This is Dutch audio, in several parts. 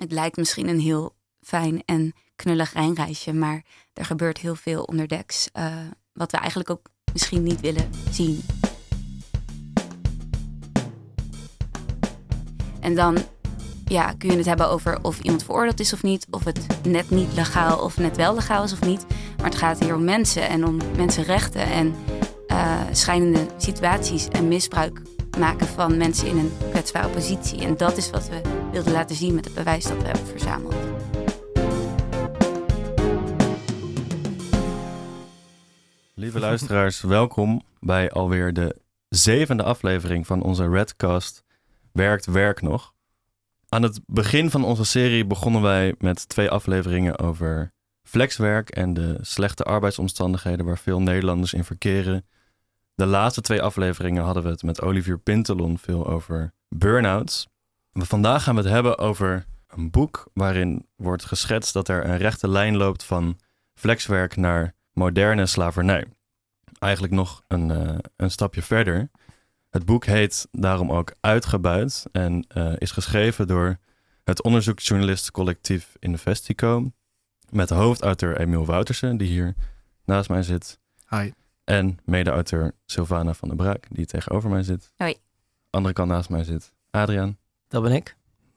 het lijkt misschien een heel fijn en knullig Rijnreisje, maar er gebeurt heel veel onderdeks, uh, wat we eigenlijk ook misschien niet willen zien. En dan ja, kun je het hebben over of iemand veroordeeld is of niet, of het net niet legaal of net wel legaal is of niet. Maar het gaat hier om mensen en om mensenrechten en uh, schijnende situaties en misbruik maken van mensen in een kwetsbare positie. En dat is wat we wilden laten zien met het bewijs dat we hebben verzameld. Lieve luisteraars, welkom bij alweer de zevende aflevering van onze Redcast Werkt Werk Nog. Aan het begin van onze serie begonnen wij met twee afleveringen over flexwerk en de slechte arbeidsomstandigheden waar veel Nederlanders in verkeren. De laatste twee afleveringen hadden we het met Olivier Pintelon veel over burn-outs. Vandaag gaan we het hebben over een boek waarin wordt geschetst dat er een rechte lijn loopt van flexwerk naar moderne slavernij. Eigenlijk nog een, uh, een stapje verder. Het boek heet daarom ook Uitgebuit en uh, is geschreven door het onderzoeksjournalistencollectief Investico. Met hoofdauteur Emiel Woutersen, die hier naast mij zit. Hi. En mede-auteur Sylvana van der Braak, die tegenover mij zit. Hoi. Andere kant naast mij zit Adriaan. Dat ben ik.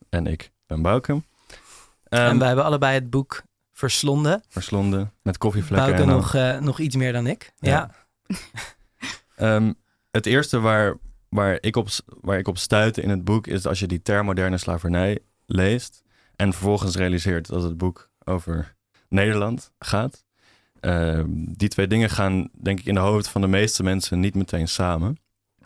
En ik ben Bouke. Um, en wij hebben allebei het boek verslonden. Verslonden, met koffievlekken. Bouke nog, uh, nog iets meer dan ik. Ja. ja. um, het eerste waar, waar, ik op, waar ik op stuitte in het boek is als je die term moderne slavernij leest en vervolgens realiseert dat het boek over Nederland gaat. Uh, die twee dingen gaan, denk ik, in de hoofd van de meeste mensen niet meteen samen.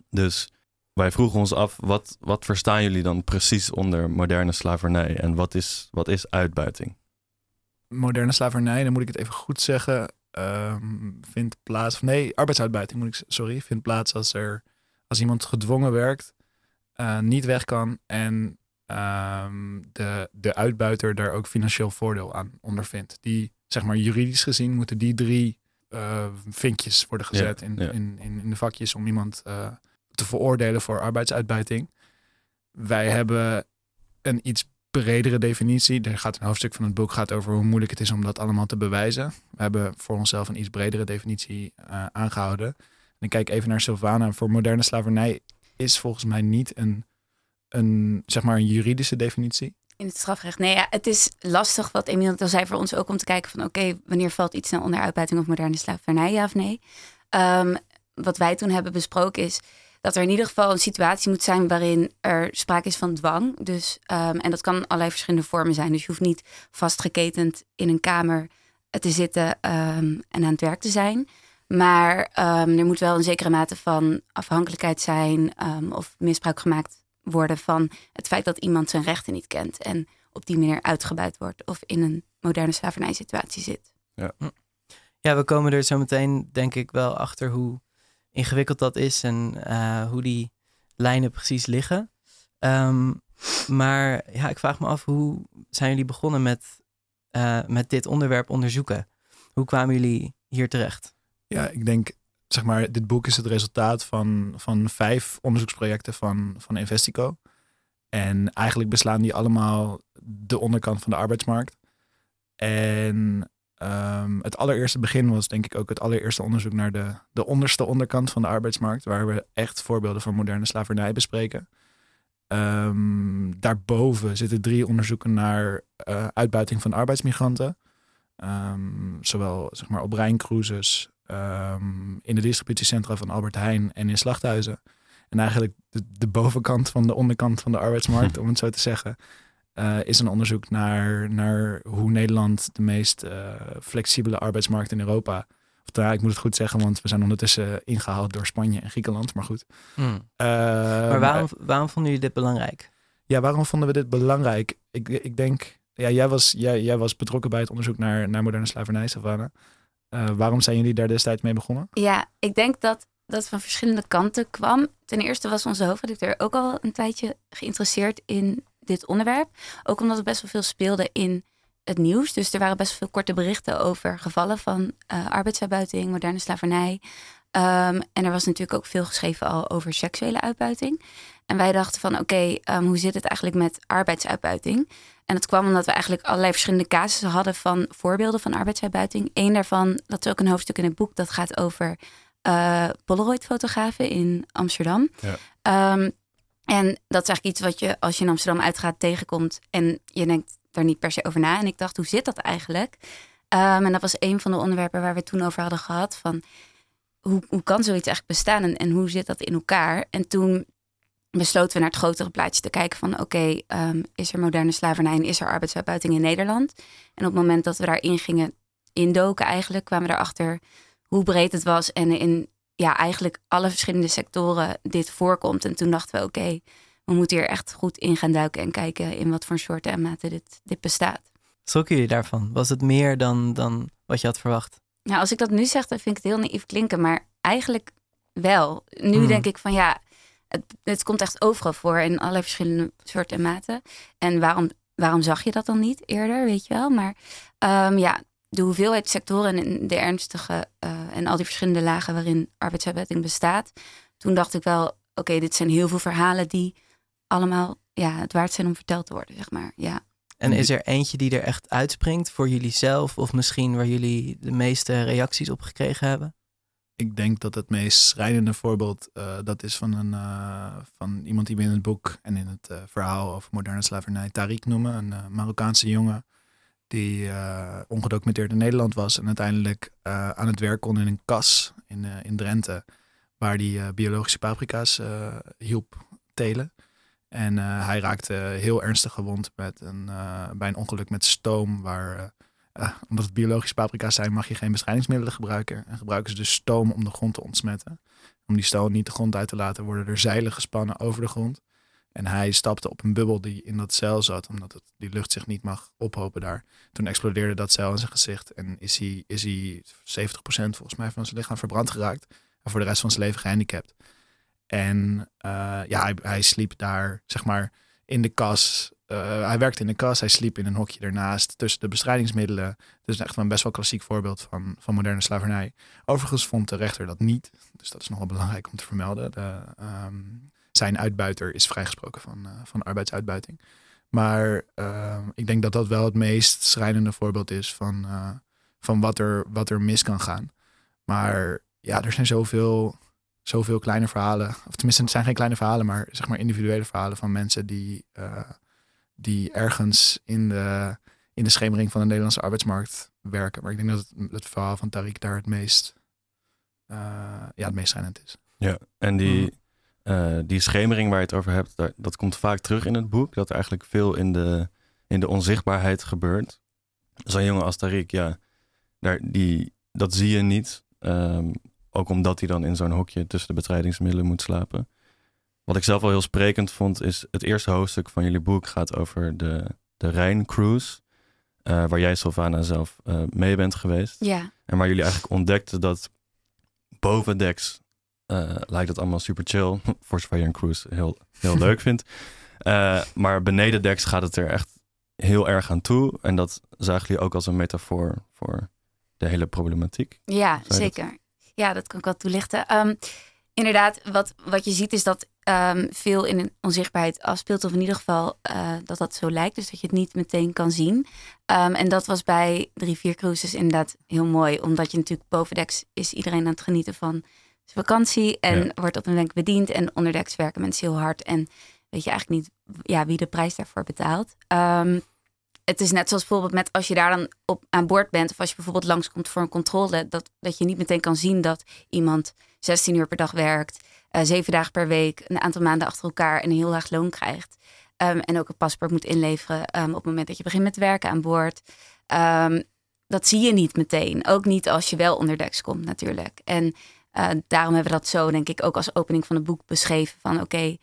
Dus wij vroegen ons af, wat, wat verstaan jullie dan precies onder moderne slavernij en wat is, wat is uitbuiting? Moderne slavernij, dan moet ik het even goed zeggen, um, vindt plaats, of nee, arbeidsuitbuiting moet ik, sorry, vindt plaats als er, als iemand gedwongen werkt, uh, niet weg kan en um, de, de uitbuiter daar ook financieel voordeel aan ondervindt. Die, zeg maar, juridisch gezien moeten die drie uh, vinkjes worden gezet Ja, in, ja. In, in, in de vakjes om iemand uh, te veroordelen voor arbeidsuitbuiting. Wij hebben een iets bredere definitie. Er gaat een hoofdstuk van het boek gaat over hoe moeilijk het is om dat allemaal te bewijzen. We hebben voor onszelf een iets bredere definitie uh, aangehouden. En ik kijk even naar Sylvana. Voor moderne slavernij is volgens mij niet een, een, zeg maar een juridische definitie. In het strafrecht. Nee, ja, het is lastig wat Emiel al zei voor ons ook om te kijken van oké, wanneer valt iets nou onder uitbuiting of moderne slavernij, ja of nee. Um, wat wij toen hebben besproken is dat er in ieder geval een situatie moet zijn waarin er sprake is van dwang. Dus, um, en dat kan allerlei verschillende vormen zijn. Dus je hoeft niet vastgeketend in een kamer te zitten um, en aan het werk te zijn. Maar er moet wel een zekere mate van afhankelijkheid zijn of misbruik gemaakt worden van het feit dat iemand zijn rechten niet kent en op die manier uitgebuit wordt of in een moderne slavernijsituatie zit. Ja. ja, we komen er zo meteen denk ik wel achter hoe ingewikkeld dat is en uh, hoe die lijnen precies liggen. Um, maar ja, ik vraag me af, hoe zijn jullie begonnen met, uh, met dit onderwerp onderzoeken? Hoe kwamen jullie hier terecht? Ja, ik denk, zeg maar, dit boek is het resultaat van, van vijf onderzoeksprojecten van, van Investico. En eigenlijk beslaan die allemaal de onderkant van de arbeidsmarkt. En Um, het allereerste begin was denk ik ook het allereerste onderzoek naar de, de onderste onderkant van de arbeidsmarkt, waar we echt voorbeelden van moderne slavernij bespreken. Um, daarboven zitten drie onderzoeken naar uh, uitbuiting van arbeidsmigranten. Um, zowel zeg maar, op Rijncruises, in de distributiecentra van Albert Heijn en in slachthuizen. En eigenlijk de, de bovenkant van de onderkant van de arbeidsmarkt, om het zo te zeggen. Uh, is een onderzoek naar, naar hoe Nederland de meest uh, flexibele arbeidsmarkt in Europa. Of nou, ik moet het goed zeggen, want we zijn ondertussen ingehaald door Spanje en Griekenland. Maar goed. Mm. Uh, maar waarom, waarom vonden jullie dit belangrijk? Ja, waarom vonden we dit belangrijk? Ik, ik denk, ja, jij was, jij, jij was betrokken bij het onderzoek naar, naar moderne slavernij, Savannah. Waarom zijn jullie daar destijds mee begonnen? Ja, ik denk dat dat van verschillende kanten kwam. Ten eerste was onze hoofdredacteur ook al een tijdje geïnteresseerd in dit onderwerp. Ook omdat er best wel veel speelde in het nieuws. Dus er waren best veel korte berichten over gevallen van uh, arbeidsuitbuiting, moderne slavernij. Um, en er was natuurlijk ook veel geschreven al over seksuele uitbuiting. En wij dachten van oké, um, hoe zit het eigenlijk met arbeidsuitbuiting? En dat kwam omdat we eigenlijk allerlei verschillende casussen hadden van voorbeelden van arbeidsuitbuiting. Eén daarvan, dat is ook een hoofdstuk in het boek, dat gaat over uh, Polaroid-fotografen in Amsterdam. Ja. Ehm, en dat is eigenlijk iets wat je als je in Amsterdam uitgaat tegenkomt en je denkt daar niet per se over na. En ik dacht, hoe zit dat eigenlijk? Um, en dat was een van de onderwerpen waar we het toen over hadden gehad. Van hoe, hoe kan zoiets eigenlijk bestaan en, en hoe zit dat in elkaar? En toen besloten we naar het grotere plaatje te kijken van oké, ehm, is er moderne slavernij en is er arbeidsuitbuiting in Nederland? En op het moment dat we daarin gingen indoken eigenlijk, kwamen we erachter hoe breed het was en in ja, eigenlijk alle verschillende sectoren dit voorkomt. En toen dachten we oké, we moeten hier echt goed in gaan duiken en kijken in wat voor soorten en maten dit, dit bestaat. Schrokken jullie daarvan? Was het meer dan, dan wat je had verwacht? Nou, als ik dat nu zeg, dan vind ik het heel naïef klinken, maar eigenlijk wel. Nu hmm. denk ik van ja, het, komt echt overal voor in alle verschillende soorten en maten. En waarom, waarom zag je dat dan niet eerder, weet je wel? Maar um, ja, de hoeveelheid sectoren en de ernstige uh, en al die verschillende lagen waarin arbeidsuitbuiting bestaat. Toen dacht ik wel, oké, dit zijn heel veel verhalen die allemaal ja, het waard zijn om verteld te worden, zeg maar. Ja. En is er eentje die er echt uitspringt voor jullie zelf? Of misschien waar jullie de meeste reacties op gekregen hebben? Ik denk dat het meest schrijnende voorbeeld uh, dat is van, een, uh, van iemand die we in het boek en in het uh, verhaal over moderne slavernij Tariq noemen. Een Marokkaanse jongen die ongedocumenteerd in Nederland was en uiteindelijk aan het werk kon in een kas in, in Drenthe. Waar die biologische paprika's hielp telen. En hij raakte heel ernstig gewond met een, bij een ongeluk met stoom. Waar, uh, omdat het biologische paprika's zijn, mag je geen bestrijdingsmiddelen gebruiken. En gebruiken ze dus stoom om de grond te ontsmetten. Om die stoom niet de grond uit te laten, worden er zeilen gespannen over de grond. En hij stapte op een bubbel die in dat zeil zat, omdat het, die lucht zich niet mag ophopen daar. Toen explodeerde dat zeil in zijn gezicht en is hij, is hij 70% volgens mij van zijn lichaam verbrand geraakt. En voor de rest van zijn leven gehandicapt. En uh, ja, hij, hij, sliep daar, zeg maar, in de kas. Uh, hij werkte in de kas, hij sliep in een hokje ernaast tussen de bestrijdingsmiddelen. Dus echt een best wel klassiek voorbeeld van, van moderne slavernij. Overigens vond de rechter dat niet. Dus dat is nogal belangrijk om te vermelden. De, um, zijn uitbuiter is vrijgesproken van, uh, van arbeidsuitbuiting. Maar uh, ik denk dat dat wel het meest schrijnende voorbeeld is van, van wat, er, wat er mis kan gaan. Maar ja, er zijn zoveel zoveel kleine verhalen. Of tenminste, het zijn geen kleine verhalen, maar zeg maar individuele verhalen van mensen die, die ergens in de, in de schemering van de Nederlandse arbeidsmarkt werken. Maar ik denk dat het, het verhaal van Tariq daar het meest, uh, ja, het meest schijnend is. Ja, en die, uh, die schemering waar je het over hebt, dat, dat komt vaak terug in het boek. Dat er eigenlijk veel in de, in de onzichtbaarheid gebeurt. Zo'n jongen als Tariq, ja, daar, die, dat zie je niet. Um, ook omdat hij dan in zo'n hokje tussen de bestrijdingsmiddelen moet slapen. Wat ik zelf wel heel sprekend vond, is het eerste hoofdstuk van jullie boek gaat over de, de Rijn-cruise. Uh, waar jij, Sylvana, zelf uh, mee bent geweest. Ja. En waar jullie eigenlijk ontdekten dat boven decks uh, lijkt het allemaal super chill. voor zover je een cruise heel, heel leuk vindt. maar beneden decks gaat het er echt heel erg aan toe. En dat zagen jullie ook als een metafoor voor de hele problematiek. Ja, zeker. Ja, dat kan ik wel toelichten. Um, inderdaad, wat, wat je ziet is dat um, veel in een onzichtbaarheid afspeelt. Of in ieder geval uh, dat dat zo lijkt. Dus dat je het niet meteen kan zien. Um, en dat was bij drie, vier cruises inderdaad heel mooi. Omdat je natuurlijk bovendeks is iedereen aan het genieten van zijn vakantie. En ja. wordt op een wenk bediend. En onderdeks werken mensen heel hard. En weet je eigenlijk niet ja, wie de prijs daarvoor betaalt. Um, het is net zoals bijvoorbeeld met als je daar dan op aan boord bent, of als je bijvoorbeeld langskomt voor een controle, dat, dat je niet meteen kan zien dat iemand 16 uur per dag werkt, uh, zeven dagen per week, een aantal maanden achter elkaar en een heel laag loon krijgt. Um, en ook een paspoort moet inleveren um, op het moment dat je begint met werken aan boord. Um, dat zie je niet meteen. Ook niet als je wel onderdeks komt, natuurlijk. En uh, daarom hebben we dat zo, denk ik, ook als opening van het boek beschreven. Van oké,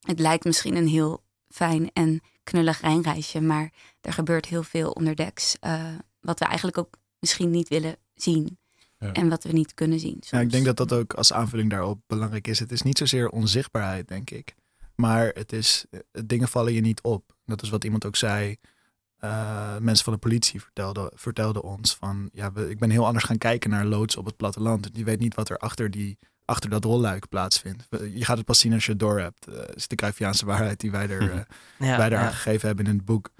het lijkt misschien een heel fijn en knullig Rijnreisje. Maar er gebeurt heel veel onderdeks. Uh, wat we eigenlijk ook misschien niet willen zien. Ja. En wat we niet kunnen zien. Ja, ik denk dat dat ook als aanvulling daarop belangrijk is. Het is niet zozeer onzichtbaarheid, denk ik. Maar het is, eh, dingen vallen je niet op. Dat is wat iemand ook zei. Uh, mensen van de politie vertelden, vertelden ons van, ja, we, ik ben heel anders gaan kijken naar loods op het platteland. Je weet niet wat er achter die achter dat rolluik plaatsvindt. Je gaat het pas zien als je het door hebt. Uh, is de Cruyffiaanse waarheid die wij er, uh, Ja, wij er ja. aan gegeven hebben in het boek.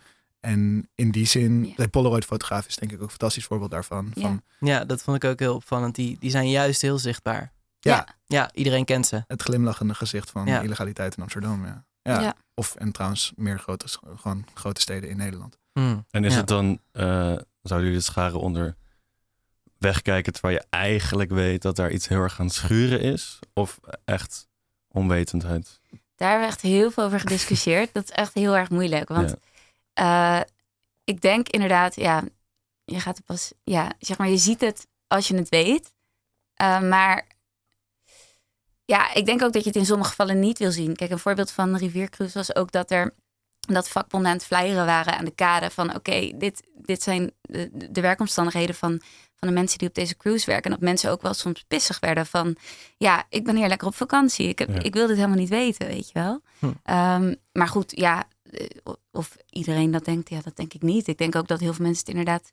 En in die zin, Ja. de Polaroid-fotograaf is denk ik ook een fantastisch voorbeeld daarvan. Ja. Van, Ja, dat vond ik ook heel opvallend. Die, die zijn juist heel zichtbaar. ja, Ja. Iedereen kent ze. het glimlachende gezicht van Ja. illegaliteit in Amsterdam. Ja. Ja. Ja. Of en trouwens meer grote, gewoon grote steden in Nederland. Hmm. En is Ja. het dan, eh, zouden jullie het scharen onder wegkijken terwijl je eigenlijk weet dat daar iets heel erg aan schuren is? Of echt onwetendheid? Daar hebben we echt heel veel over gediscussieerd. dat is echt heel erg moeilijk. Want eh, ik denk inderdaad, ja, je gaat het pas, ja, zeg maar, je ziet het als je het weet. Eh, maar ja, ik denk ook dat je het in sommige gevallen niet wil zien. Kijk, een voorbeeld van de riviercruise was ook dat er dat vakbonden aan het flyeren waren aan de kade van oké, dit, dit zijn de, de werkomstandigheden van, van de mensen die op deze cruise werken. En dat mensen ook wel soms pissig werden van ja, ik ben hier lekker op vakantie. Ik, heb, Ja. ik wil dit helemaal niet weten, weet je wel. Hm. Ehm, maar goed, ja, eh, of iedereen dat denkt, ja, dat denk ik niet. Ik denk ook dat heel veel mensen het inderdaad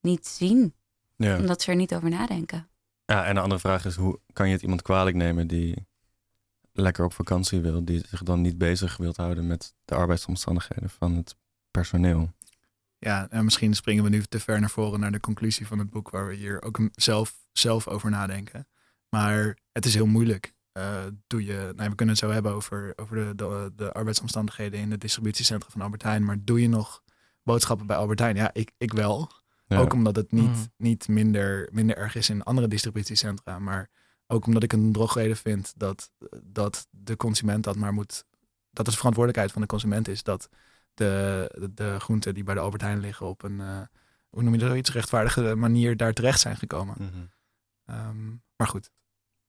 niet zien, Ja. omdat ze er niet over nadenken. ja, en de andere vraag is, hoe kan je het iemand kwalijk nemen die lekker op vakantie wil, die zich dan niet bezig wilt houden met de arbeidsomstandigheden van het personeel? Ja, en misschien springen we nu te ver naar voren naar de conclusie van het boek, waar we hier ook zelf, zelf over nadenken. Maar het is heel moeilijk. Eh, doe je, nou, we kunnen het zo hebben over, over de, de, de arbeidsomstandigheden in de distributiecentra van Albert Heijn. Maar doe je nog boodschappen bij Albert Heijn? Ja, ik, ik wel. Ja. Ook omdat het niet, Mhm. niet minder, minder erg is in andere distributiecentra. Maar ook omdat ik een drogreden vind dat, dat de consument dat maar moet. Dat het de verantwoordelijkheid van de consument is dat de, de, de groenten die bij de Albert Heijn liggen op een, eh, hoe noem je dat, iets rechtvaardige manier daar terecht zijn gekomen. Mhm. Ehm, maar goed.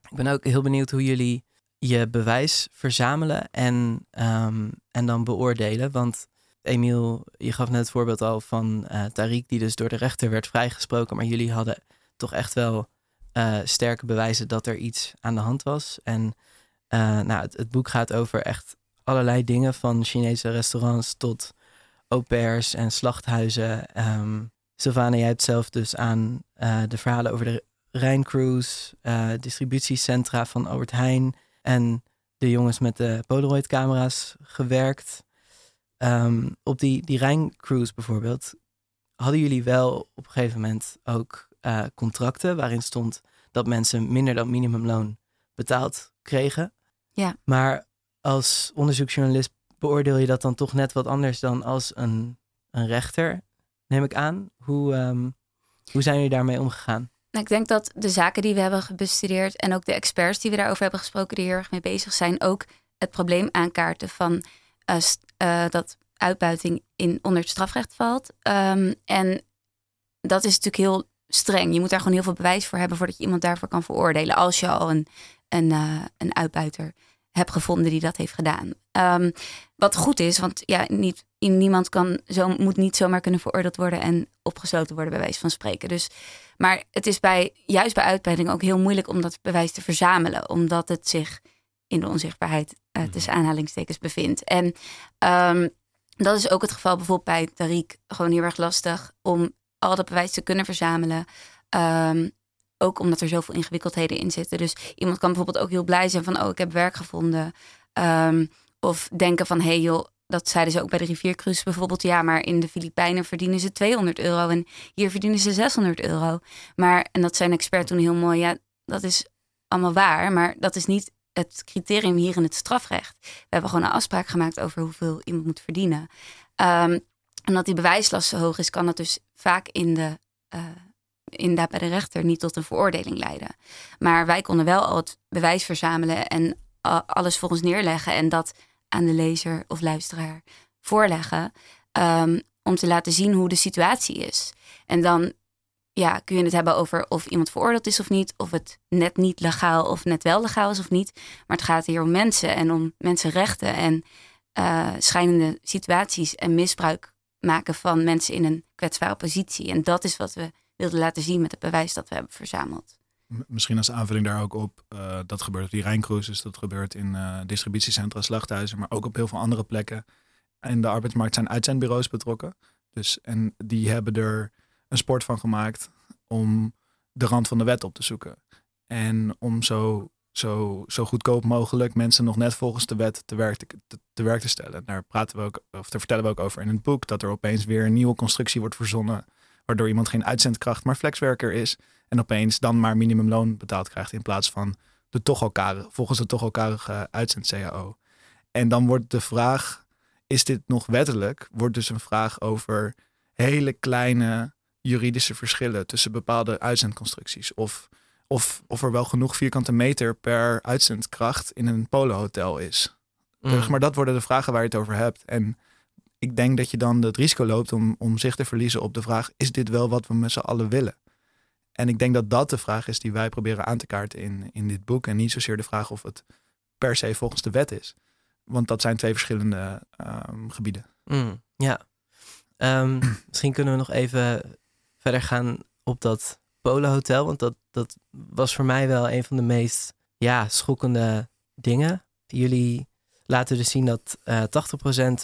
Ik ben ook heel benieuwd hoe jullie je bewijs verzamelen en, ehm, en dan beoordelen. Want Emiel, je gaf net het voorbeeld al van eh Tariq, die dus door de rechter werd vrijgesproken. Maar jullie hadden toch echt wel eh, sterke bewijzen dat er iets aan de hand was. En eh, nou, het, boek gaat over echt allerlei dingen, van Chinese restaurants tot au pairs en slachthuizen. Um, Sylvana, jij hebt zelf dus aan eh, de verhalen over de Rijncruise, distributiecentra van Albert Heijn en de jongens met de Polaroid-camera's gewerkt. Ehm, op die, die Rijncruise bijvoorbeeld, hadden jullie wel op een gegeven moment ook eh, contracten waarin stond dat mensen minder dan minimumloon betaald kregen. Ja. Maar als onderzoeksjournalist beoordeel je dat dan toch net wat anders dan als een, een rechter, neem ik aan. Hoe, ehm, hoe zijn jullie daarmee omgegaan? Nou, ik denk dat de zaken die we hebben gebestudeerd en ook de experts die we daarover hebben gesproken, die hier erg mee bezig zijn, ook het probleem aankaarten van eh, dat uitbuiting in, onder het strafrecht valt. Ehm, en dat is natuurlijk heel streng. Je moet daar gewoon heel veel bewijs voor hebben voordat je iemand daarvoor kan veroordelen. Als je al een, een, eh, een uitbuiter hebt gevonden die dat heeft gedaan. Ehm, wat goed is, want ja, niet, niemand kan zo, moet niet zomaar kunnen veroordeeld worden en opgesloten worden, bij wijze van spreken. Dus, maar het is bij, juist bij uitbuiting ook heel moeilijk om dat bewijs te verzamelen, omdat het zich in de onzichtbaarheid eh, tussen aanhalingstekens bevindt. En ehm, dat is ook het geval bijvoorbeeld bij Tariq. Gewoon heel erg lastig om al dat bewijs te kunnen verzamelen. Ehm, ook omdat er zoveel ingewikkeldheden in zitten. Dus iemand kan bijvoorbeeld ook heel blij zijn van... oh, ik heb werk gevonden. Ehm, of denken van, hé hey joh... dat zeiden ze ook bij de riviercruise bijvoorbeeld... ja, maar in de Filipijnen verdienen ze 200 euro... en hier verdienen ze 600 euro. Maar, en dat zijn expert toen heel mooi... ja, dat is allemaal waar... maar dat is niet het criterium hier in het strafrecht. We hebben gewoon een afspraak gemaakt over hoeveel iemand moet verdienen. Um, omdat die bewijslast zo hoog is, kan dat dus vaak in de, uh, inderdaad bij de rechter niet tot een veroordeling leiden. Maar wij konden wel al het bewijs verzamelen en uh, alles voor ons neerleggen en dat aan de lezer of luisteraar voorleggen. Um, om te laten zien hoe de situatie is. En dan ja, kun je het hebben over of iemand veroordeeld is of niet. Of het net niet legaal of net wel legaal is of niet. Maar het gaat hier om mensen en om mensenrechten. En uh, schijnende situaties en misbruik maken van mensen in een kwetsbare positie. En dat is wat we wilden laten zien met het bewijs dat we hebben verzameld. Misschien als aanvulling daar ook op, uh, dat gebeurt op die Rijncruises, dat gebeurt in uh, distributiecentra, slachthuizen, maar ook op heel veel andere plekken. In de arbeidsmarkt zijn uitzendbureaus betrokken. Dus, en die hebben er een sport van gemaakt om de rand van de wet op te zoeken. En om zo zo, zo goedkoop mogelijk mensen nog net volgens de wet te werk te, te, werk te stellen. Daar praten we ook, of daar vertellen we ook over in het boek, dat er opeens weer een nieuwe constructie wordt verzonnen, waardoor iemand geen uitzendkracht, maar flexwerker is. En opeens dan maar minimumloon betaald krijgt in plaats van de toch elkaar, volgens de toch elkarige uitzend-CAO. En dan wordt de vraag, is dit nog wettelijk? Wordt dus een vraag over hele kleine juridische verschillen tussen bepaalde uitzendconstructies. Of, of, of er wel genoeg vierkante meter per uitzendkracht in een polohotel is. Mm. Maar dat worden de vragen waar je het over hebt. En ik denk dat je dan het risico loopt om, om zich te verliezen op de vraag: is dit wel wat we met z'n allen willen? En ik denk dat dat de vraag is die wij proberen aan te kaarten in, in dit boek. En niet zozeer de vraag of het per se volgens de wet is. Want dat zijn twee verschillende ehm, gebieden. Mm, ja. Ehm, misschien kunnen we nog even verder gaan op dat Polenhotel. Want dat, dat was voor mij wel een van de meest ja, schokkende dingen. Jullie laten dus zien dat eh 80%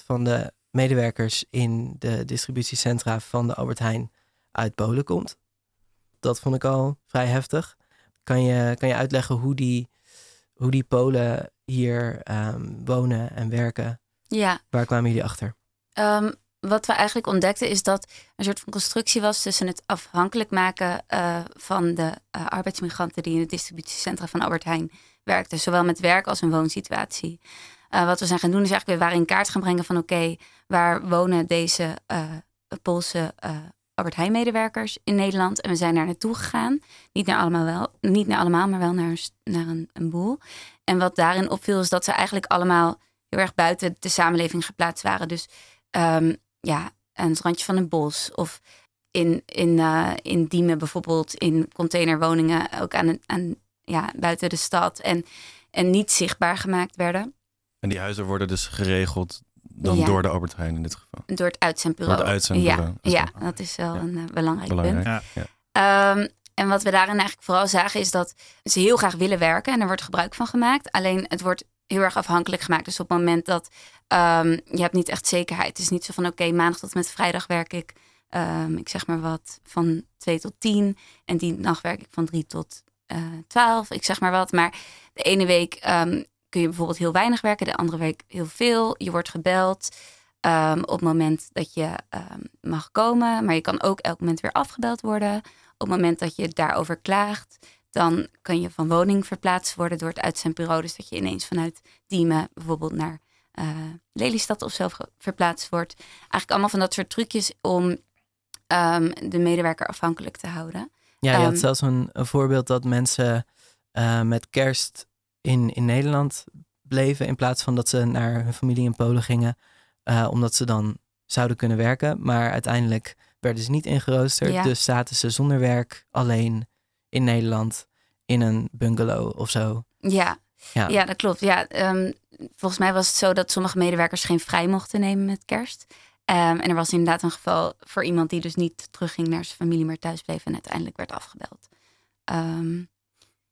van de medewerkers in de distributiecentra van de Albert Heijn uit Polen komt. Dat vond ik al vrij heftig. Kan je, kan je uitleggen hoe die, hoe die Polen hier ehm, wonen en werken? Ja, Waar kwamen jullie achter? Ehm, wat we eigenlijk ontdekten is dat een soort van constructie was tussen het afhankelijk maken eh, van de eh, arbeidsmigranten die in het distributiecentra van Albert Heijn werkten, zowel met werk als een woonsituatie. Eh, wat we zijn gaan doen is eigenlijk weer waar in kaart gaan brengen van oké, waar wonen deze Poolse Albert Heijn medewerkers in Nederland? En we zijn daar naartoe gegaan. Niet naar allemaal, wel, niet naar allemaal maar wel naar, naar een, een boel. En wat daarin opviel is dat ze eigenlijk allemaal heel erg buiten de samenleving geplaatst waren. Dus ehm, ja, aan het randje van een bos. Of in, in, eh, in Diemen bijvoorbeeld, in containerwoningen, ook aan, een- aan, ja, buiten de stad. En, en niet zichtbaar gemaakt werden En die huizen worden dus geregeld dan Ja. door de Albert Heijn in dit geval. door het uitzendbureau. Door het uitzendbureau, Ja, dat is ja dat is wel ja. een eh, belangrijk, Belangrijk. punt. Ehm, en wat we daarin eigenlijk vooral zagen is dat ze heel graag willen werken en er wordt gebruik van gemaakt. Alleen het wordt heel erg afhankelijk gemaakt. Dus op het moment dat ehm, je hebt niet echt zekerheid. Het is niet zo van oké, maandag tot met vrijdag werk ik, ehm, ik zeg maar wat, van 2 tot 10. En die nacht werk ik van 3 tot eh 12, ik zeg maar wat. Maar de ene week ehm, kun je bijvoorbeeld heel weinig werken, de andere week heel veel. Je wordt gebeld op het moment dat je mag komen. Maar je kan ook elk moment weer afgebeld worden. Op het moment dat je daarover klaagt, dan kan je van woning verplaatst worden door het uitzendbureau. Dus dat je ineens vanuit Diemen bijvoorbeeld naar eh, Lelystad of zo verplaatst wordt. Eigenlijk allemaal van dat soort trucjes om ehm, de medewerker afhankelijk te houden. Ja, je had Ehm, zelfs een, een voorbeeld dat mensen eh, met kerst in, in Nederland bleven in plaats van dat ze naar hun familie in Polen gingen, eh, omdat ze dan zouden kunnen werken. Maar uiteindelijk werden ze niet ingeroosterd, Ja. dus zaten ze zonder werk alleen in Nederland in een bungalow of zo. Ja, Ja. ja. dat klopt. Ja, ehm, volgens mij was het zo dat sommige medewerkers geen vrij mochten nemen met kerst. Ehm, en er was inderdaad een geval voor iemand die dus niet terugging naar zijn familie, maar thuis bleef en uiteindelijk werd afgebeld. Ehm,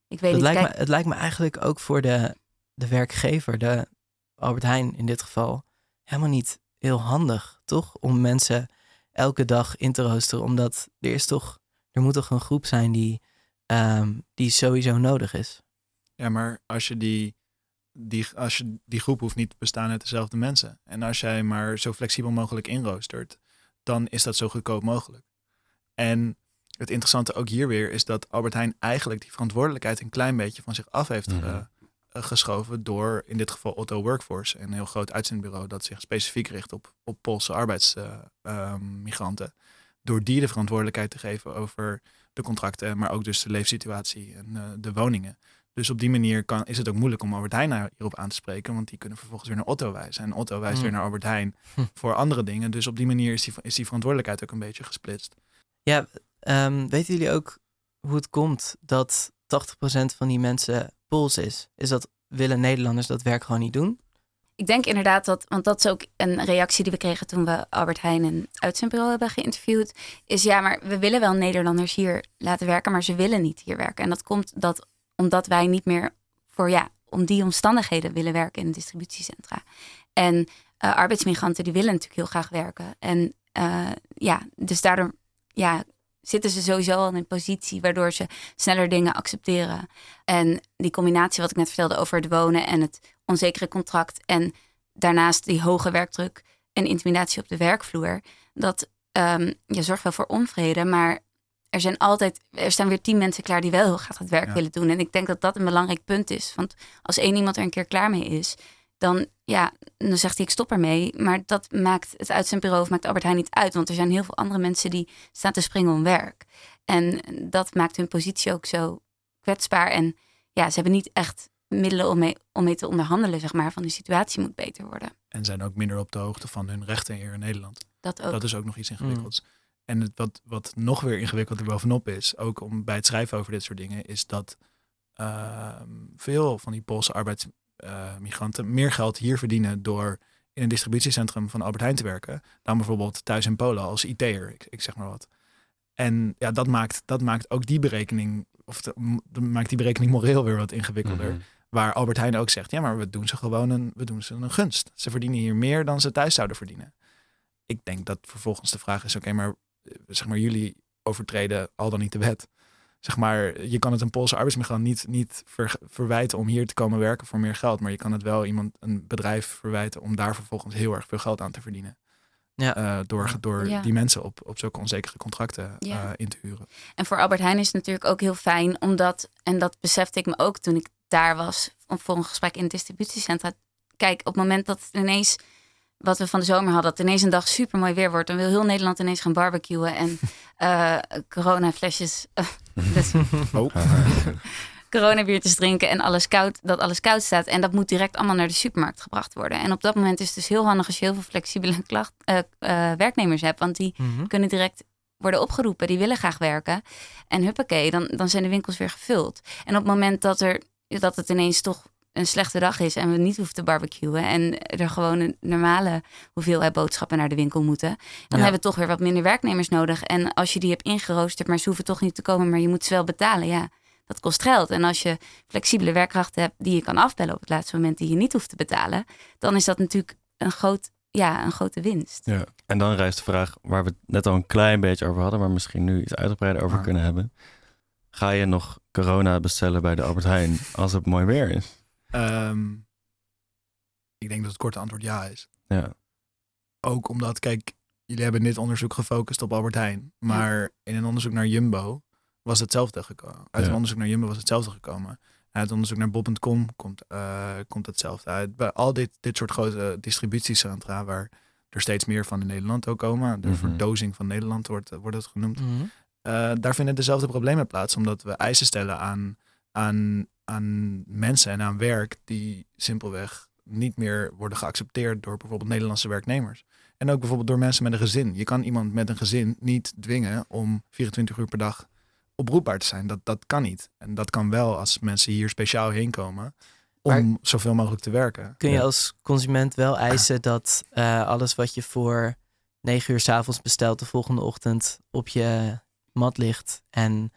ik weet Het niet. lijkt, Kijk, me, het lijkt me eigenlijk ook voor de, de werkgever, de Albert Heijn in dit geval, helemaal niet heel handig, toch? Om mensen elke dag in te roosteren, omdat er is toch, er moet toch een groep zijn die, ehm, die sowieso nodig is. Ja, maar als je die, die, als je die groep hoeft niet te bestaan uit dezelfde mensen. En als jij maar zo flexibel mogelijk inroostert, dan is dat zo goedkoop mogelijk. En het interessante ook hier weer is dat Albert Heijn eigenlijk die verantwoordelijkheid een klein beetje van zich af heeft Mhm. eh, eh, geschoven door in dit geval Otto Workforce, een heel groot uitzendbureau dat zich specifiek richt op, op Poolse arbeidsmigranten. door die de verantwoordelijkheid te geven over de contracten, maar ook dus de leefsituatie en eh, de woningen. Dus op die manier kan, is het ook moeilijk om Albert Heijn hierop aan te spreken, want die kunnen vervolgens weer naar Otto wijzen. En Otto wijst Hmm. weer naar Albert Heijn Hm. voor andere dingen. Dus op die manier is die, is die verantwoordelijkheid ook een beetje gesplitst. Ja, ehm, weten jullie ook hoe het komt dat 80% van die mensen Pools is? Is dat willen Nederlanders dat werk gewoon niet doen? Ik denk inderdaad dat, want dat is ook een reactie die we kregen toen we Albert Heijn en uitzendbureau hebben geïnterviewd. Is ja, maar we willen wel Nederlanders hier laten werken, maar ze willen niet hier werken. En dat komt dat, omdat wij niet meer voor ja, om die omstandigheden willen werken in distributiecentra. En eh, arbeidsmigranten die willen natuurlijk heel graag werken. En eh, ja, dus daardoor ja, zitten ze sowieso al in een positie waardoor ze sneller dingen accepteren. En die combinatie wat ik net vertelde over het wonen en het onzekere contract en daarnaast die hoge werkdruk en intimidatie op de werkvloer, dat um, je zorgt wel voor onvrede, maar er zijn altijd, er staan weer tien mensen klaar die wel heel graag het werk willen doen. En ik denk dat dat een belangrijk punt is. Want als één iemand er een keer klaar mee is, dan, ja, dan zegt hij ik stop ermee. Maar dat maakt het uitzendbureau of maakt Albert Heijn niet uit. Want er zijn heel veel andere mensen die staan te springen om werk. En dat maakt hun positie ook zo kwetsbaar. En ja, ze hebben niet echt middelen om mee, om mee te onderhandelen, zeg maar, van de situatie moet beter worden. En zijn ook minder op de hoogte van hun rechten hier in Nederland. Dat ook. Dat is ook nog iets ingewikkelds. Mm. En het, wat, wat nog weer ingewikkelder bovenop is, ook om bij het schrijven over dit soort dingen, is dat uh, veel van die Poolse arbeidsmigranten uh, meer geld hier verdienen door in een distributiecentrum van Albert Heijn te werken, dan bijvoorbeeld thuis in Polen als IT'er, ik, ik zeg maar wat. En ja, dat maakt, dat maakt ook die berekening, of de, maakt die berekening moreel weer wat ingewikkelder. Mm -hmm. Waar Albert Heijn ook zegt, ja, maar we doen ze gewoon een, we doen ze een gunst. Ze verdienen hier meer dan ze thuis zouden verdienen. Ik denk dat vervolgens de vraag is, oké, maar eh, zeg maar, jullie overtreden al dan niet de wet. Zeg maar, je kan het een Poolse arbeidsmigrant niet, niet ver, verwijten om hier te komen werken voor meer geld. Maar je kan het wel iemand, een bedrijf verwijten om daar vervolgens heel erg veel geld aan te verdienen. Ja. Uh, door door ja. die mensen op, op zulke onzekere contracten ja. uh, in te huren. En voor Albert Heijn is het natuurlijk ook heel fijn, omdat, en dat besefte ik me ook toen ik daar was voor een gesprek in het distributiecentra. Kijk, op het moment dat het ineens wat we van de zomer hadden, dat ineens een dag super mooi weer wordt. Dan wil heel Nederland ineens gaan barbecuen en uh, coronaflesjes. Uh, dus, oh. coronabiertjes drinken en alles koud, dat alles koud staat. En dat moet direct allemaal naar de supermarkt gebracht worden. En op dat moment is het dus heel handig als je heel veel flexibele klacht, uh, werknemers hebt. Want die mm -hmm. kunnen direct worden opgeroepen. Die willen graag werken. En huppakee, dan, dan zijn de winkels weer gevuld. En op het moment dat, er, dat het ineens toch een slechte dag is en we niet hoeven te barbecuen en er gewoon een normale hoeveelheid boodschappen naar de winkel moeten, dan hebben we toch weer wat minder werknemers nodig. En als je die hebt ingeroosterd, maar ze hoeven toch niet te komen, maar je moet ze wel betalen, ja, dat kost geld. En als je flexibele werkkrachten hebt die je kan afbellen op het laatste moment, die je niet hoeft te betalen, dan is dat natuurlijk een, groot, ja, een grote winst. Ja. En dan rijst de vraag waar we het net al een klein beetje over hadden, maar misschien nu iets uitgebreider over kunnen hebben. Ga je nog corona bestellen bij de Albert Heijn als het mooi weer is? Um, ik denk dat het korte antwoord ja is. Ja. Ook omdat, kijk, jullie hebben dit onderzoek gefocust op Albert Heijn. Maar ja. in een onderzoek naar Jumbo was hetzelfde gekomen. Uit ja. een onderzoek naar Jumbo was hetzelfde gekomen. Uit het onderzoek naar Bob.com komt, uh, komt hetzelfde uit. Bij al dit, dit soort grote distributiecentra, waar er steeds meer van in Nederland ook komen. De mm -hmm. verdozing van Nederland wordt, wordt het genoemd. Mm -hmm. Uh, daar vinden dezelfde problemen plaats, omdat we eisen stellen aan, aan aan mensen en aan werk die simpelweg niet meer worden geaccepteerd door bijvoorbeeld Nederlandse werknemers. En ook bijvoorbeeld door mensen met een gezin. Je kan iemand met een gezin niet dwingen om 24 uur per dag oproepbaar te zijn. Dat, dat kan niet. En dat kan wel als mensen hier speciaal heen komen om maar zoveel mogelijk te werken. Kun je ja. als consument wel eisen dat uh, alles wat je voor 9 uur s avonds bestelt de volgende ochtend op je mat ligt en